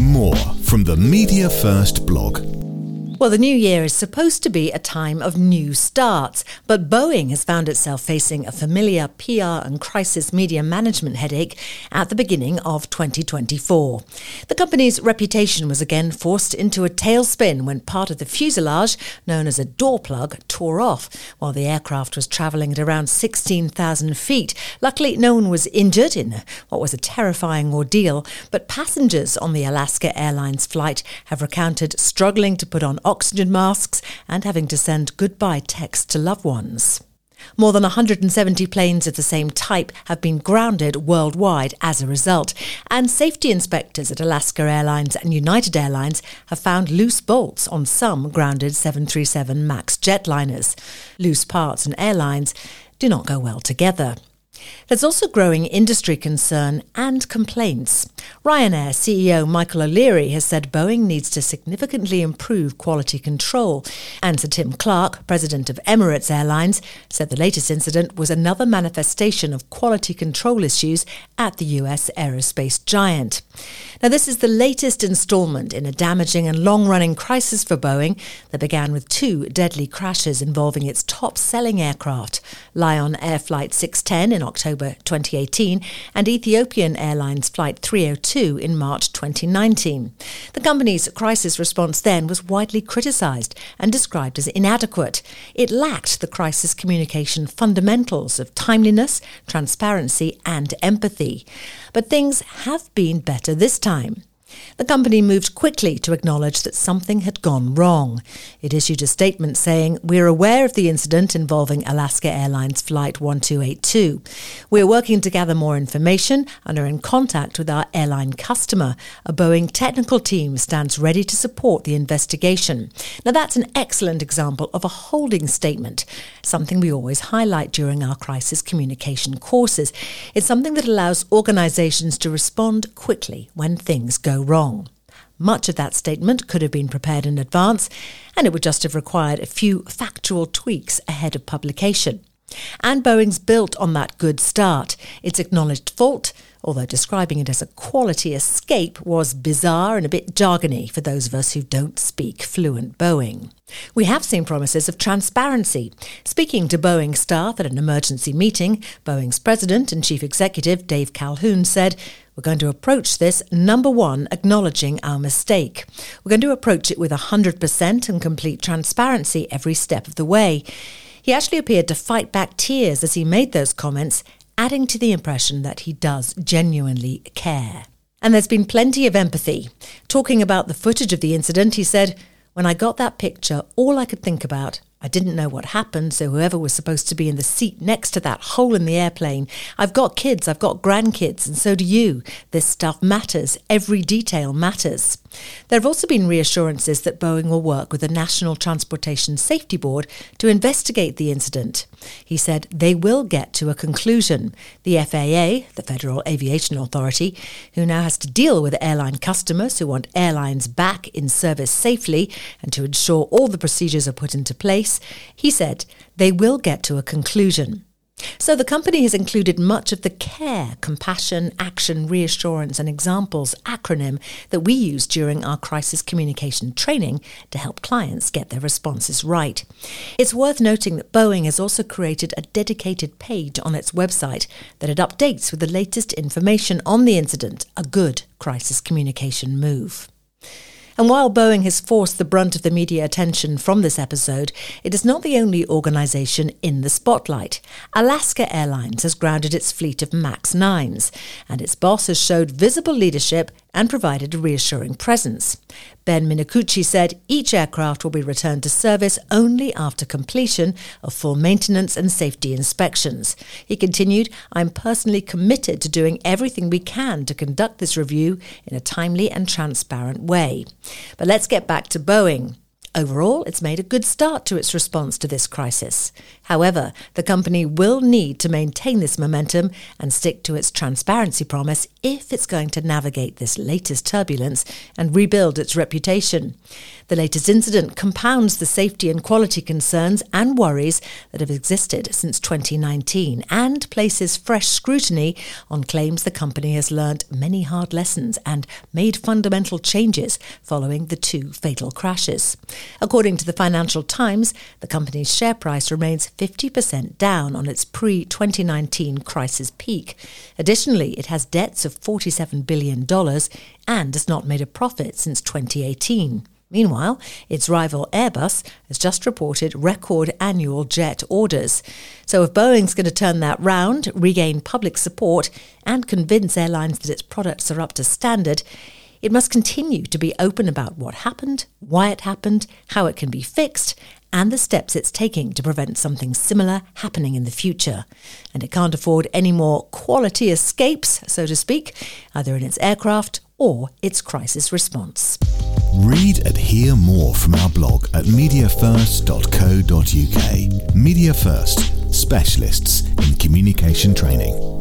More from the Media First blog. Well, the new year is supposed to be a time of new starts, but Boeing has found itself facing a familiar PR and crisis media management headache at the beginning of 2024. The company's reputation was again forced into a tailspin when part of the fuselage, known as a door plug, tore off while the aircraft was travelling at around 16,000 feet. Luckily, no one was injured in what was a terrifying ordeal, but passengers on the Alaska Airlines flight have recounted struggling to put on oxygen masks, and having to send goodbye texts to loved ones. More than 170 planes of the same type have been grounded worldwide as a result, and safety inspectors at Alaska Airlines and United Airlines have found loose bolts on some grounded 737 MAX jetliners. Loose parts and airlines do not go well together. There's also growing industry concern and complaints. Ryanair CEO Michael O'Leary has said Boeing needs to significantly improve quality control. And Sir Tim Clark, president of Emirates Airlines, said the latest incident was another manifestation of quality control issues at the US aerospace giant. Now, this is the latest installment in a damaging and long running crisis for Boeing that began with two deadly crashes involving its top selling aircraft, Lion Air Flight 610 in October 2018 and Ethiopian Airlines Flight 302 in March 2019. The company's crisis response then was widely criticised and described as inadequate. It lacked the crisis communication fundamentals of timeliness, transparency, and empathy. But things have been better this time. The company moved quickly to acknowledge that something had gone wrong. It issued a statement saying, We're aware of the incident involving Alaska Airlines Flight 1282. We're working to gather more information and are in contact with our airline customer. A Boeing technical team stands ready to support the investigation. Now, that's an excellent example of a holding statement, something we always highlight during our crisis communication courses. It's something that allows organizations to respond quickly when things go wrong. Much of that statement could have been prepared in advance, and it would just have required a few factual tweaks ahead of publication. And Boeing's built on that good start. Its acknowledged fault, although describing it as a quality escape was bizarre and a bit jargony for those of us who don't speak fluent Boeing. We have seen promises of transparency. Speaking to Boeing staff at an emergency meeting, Boeing's president and chief executive Dave Calhoun said, we're going to approach this, number one, acknowledging our mistake. We're going to approach it with 100% and complete transparency every step of the way. He actually appeared to fight back tears as he made those comments, adding to the impression that he does genuinely care. And there's been plenty of empathy. Talking about the footage of the incident, he said, When I got that picture, all I could think about I didn't know what happened, so whoever was supposed to be in the seat next to that hole in the airplane. I've got kids, I've got grandkids, and so do you. This stuff matters. Every detail matters. There have also been reassurances that Boeing will work with the National Transportation Safety Board to investigate the incident. He said they will get to a conclusion. The FAA, the Federal Aviation Authority, who now has to deal with airline customers who want airlines back in service safely and to ensure all the procedures are put into place, he said they will get to a conclusion. So the company has included much of the CARE, compassion, action, reassurance and examples acronym that we use during our crisis communication training to help clients get their responses right. It's worth noting that Boeing has also created a dedicated page on its website that it updates with the latest information on the incident, a good crisis communication move. And while Boeing has forced the brunt of the media attention from this episode, it is not the only organisation in the spotlight. Alaska Airlines has grounded its fleet of MAX 9s, and its boss has showed visible leadership and provided a reassuring presence. Ben Minicucci said each aircraft will be returned to service only after completion of full maintenance and safety inspections. He continued, I'm personally committed to doing everything we can to conduct this review in a timely and transparent way. But let's get back to Boeing. Overall, it's made a good start to its response to this crisis. However, the company will need to maintain this momentum and stick to its transparency promise if it's going to navigate this latest turbulence and rebuild its reputation. The latest incident compounds the safety and quality concerns and worries that have existed since 2019 and places fresh scrutiny on claims the company has learned many hard lessons and made fundamental changes following the two fatal crashes. According to the Financial Times, the company's share price remains 50% down on its pre 2019 crisis peak. Additionally, it has debts of $47 billion and has not made a profit since 2018. Meanwhile, its rival Airbus has just reported record annual jet orders. So, if Boeing's going to turn that round, regain public support, and convince airlines that its products are up to standard, it must continue to be open about what happened, why it happened, how it can be fixed, and the steps it's taking to prevent something similar happening in the future. And it can't afford any more quality escapes, so to speak, either in its aircraft or its crisis response. Read and hear more from our blog at mediafirst.co.uk. Media First, specialists in communication training.